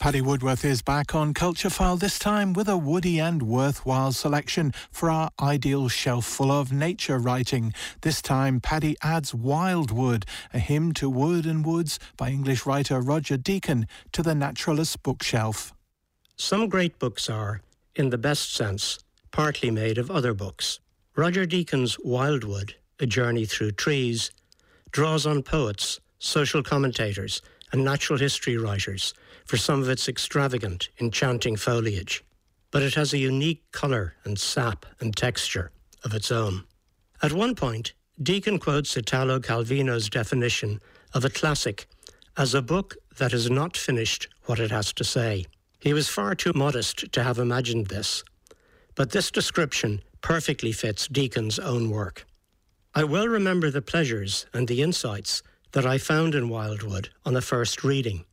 Paddy Woodworth is back on Culture File, this time with a woody and worthwhile selection for our ideal shelf full of nature writing. This time, Paddy adds Wildwood, a hymn to wood and woods by English writer Roger Deakin, to the Naturalist bookshelf. Some great books are, in the best sense, partly made of other books. Roger Deakin's Wildwood, A Journey Through Trees, draws on poets, social commentators, and natural history writers for some of its extravagant, enchanting foliage, but it has a unique colour and sap and texture of its own. At one point, Deakin quotes Italo Calvino's definition of a classic as a book that has not finished what it has to say. He was far too modest to have imagined this, but this description perfectly fits Deakin's own work. I well remember the pleasures and the insights that I found in Wildwood on the first reading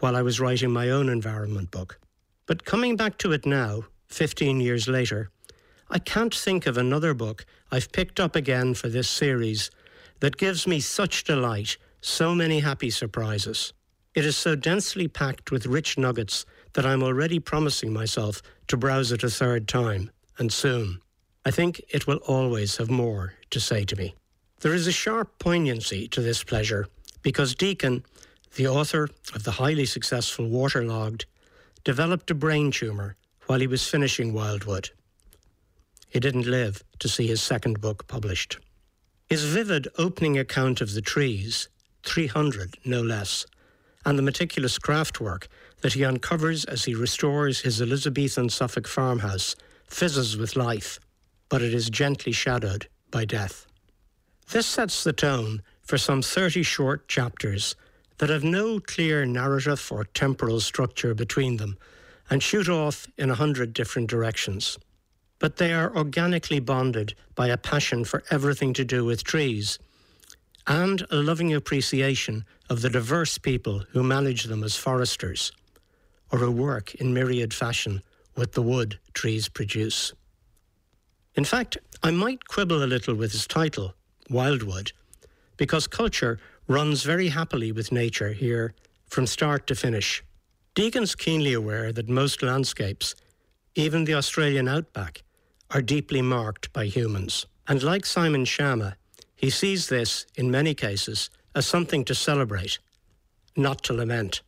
while I was writing my own environment book. But coming back to it now, 15 years later, I can't think of another book I've picked up again for this series that gives me such delight, so many happy surprises. It is so densely packed with rich nuggets that I'm already promising myself to browse it a third time, and soon. I think it will always have more to say to me. There is a sharp poignancy to this pleasure because Deakin, the author of the highly successful Waterlogged, developed a brain tumour while he was finishing Wildwood. He didn't live to see his second book published. His vivid opening account of the trees, 300 no less, and the meticulous craftwork that he uncovers as he restores his Elizabethan Suffolk farmhouse fizzes with life, but it is gently shadowed by death. This sets the tone for some 30 short chapters that have no clear narrative or temporal structure between them and shoot off in a hundred different directions. But they are organically bonded by a passion for everything to do with trees and a loving appreciation of the diverse people who manage them as foresters or who work in myriad fashion with the wood trees produce. In fact, I might quibble a little with his title, Wildwood, because culture runs very happily with nature here from start to finish. Deakin's keenly aware that most landscapes, even the Australian outback, are deeply marked by humans. And like Simon Schama, he sees this, in many cases, as something to celebrate, not to lament.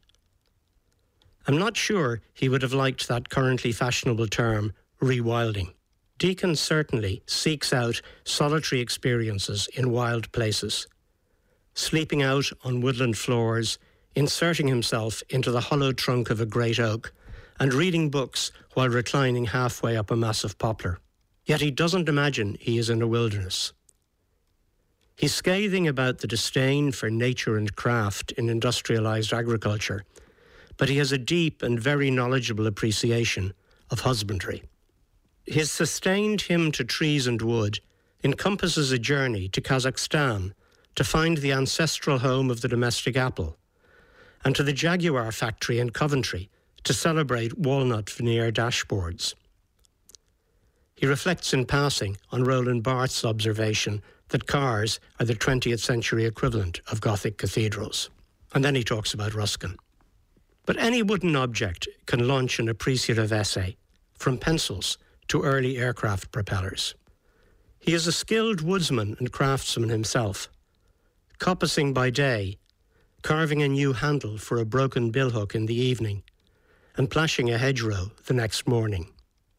I'm not sure he would have liked that currently fashionable term, rewilding. Deakin certainly seeks out solitary experiences in wild places, sleeping out on woodland floors, inserting himself into the hollow trunk of a great oak, and reading books while reclining halfway up a massive poplar. Yet he doesn't imagine he is in a wilderness. He's scathing about the disdain for nature and craft in industrialized agriculture, but he has a deep and very knowledgeable appreciation of husbandry. His sustained hymn to trees and wood encompasses a journey to Kazakhstan to find the ancestral home of the domestic apple, and to the Jaguar factory in Coventry to celebrate walnut veneer dashboards. He reflects in passing on Roland Barthes' observation that cars are the 20th century equivalent of Gothic cathedrals. And then he talks about Ruskin. But any wooden object can launch an appreciative essay, from pencils to early aircraft propellers. He is a skilled woodsman and craftsman himself, coppicing by day, carving a new handle for a broken billhook in the evening, and plashing a hedgerow the next morning.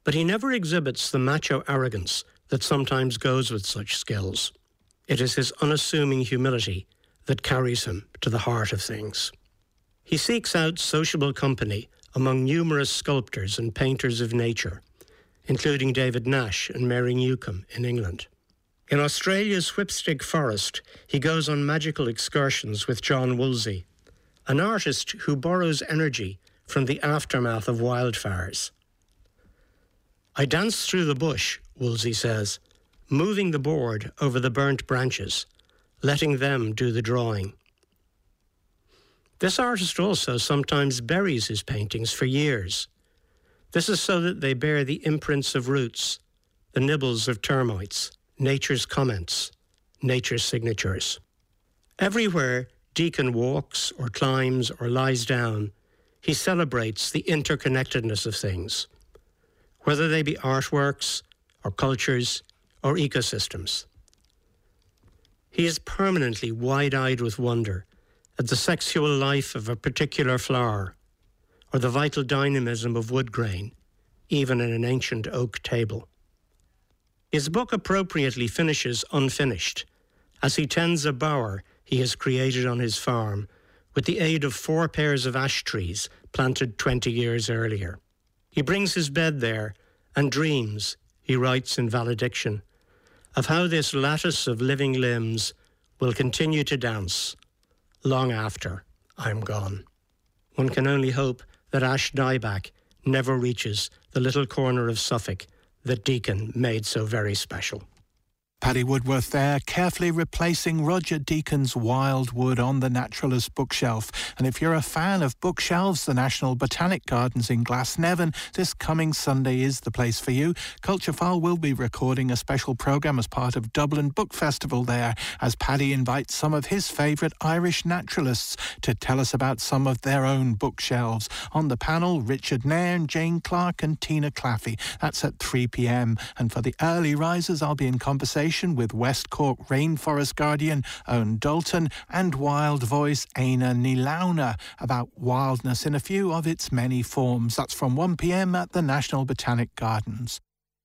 But he never exhibits the macho arrogance that sometimes goes with such skills. It is his unassuming humility that carries him to the heart of things. He seeks out sociable company among numerous sculptors and painters of nature including David Nash and Mary Newcomb in England. In Australia's Whipstick Forest, he goes on magical excursions with John Wolseley, an artist who borrows energy from the aftermath of wildfires. I dance through the bush, Wolseley says, moving the board over the burnt branches, letting them do the drawing. This artist also sometimes buries his paintings for years this is so that they bear the imprints of roots, the nibbles of termites, nature's comments, nature's signatures. Everywhere Deakin walks or climbs or lies down, he celebrates the interconnectedness of things, whether they be artworks or cultures or ecosystems. He is permanently wide eyed with wonder at the sexual life of a particular flower or the vital dynamism of wood grain, even in an ancient oak table. His book appropriately finishes unfinished as he tends a bower he has created on his farm with the aid of four pairs of ash trees planted 20 years earlier. He brings his bed there and dreams, he writes in valediction, of how this lattice of living limbs will continue to dance long after I'm gone. One can only hope that Ash Dieback never reaches the little corner of Suffolk that Deakin made so very special. Paddy Woodworth there, carefully replacing Roger Deakin's Wildwood on the Naturalist bookshelf. And if you're a fan of bookshelves, the National Botanic Gardens in Glasnevin, this coming Sunday is the place for you. Culture will be recording a special programme as part of Dublin Book Festival there, as Paddy invites some of his favourite Irish naturalists to tell us about some of their own bookshelves. On the panel, Richard Nairn, Jane Clark, and Tina Claffey. That's at 3 pm. And for the early risers, I'll be in conversation with West Cork Rainforest Guardian Eoghan Daltun and wild voice Aina Nilauna about wildness in a few of its many forms. That's from 1pm at the National Botanic Gardens.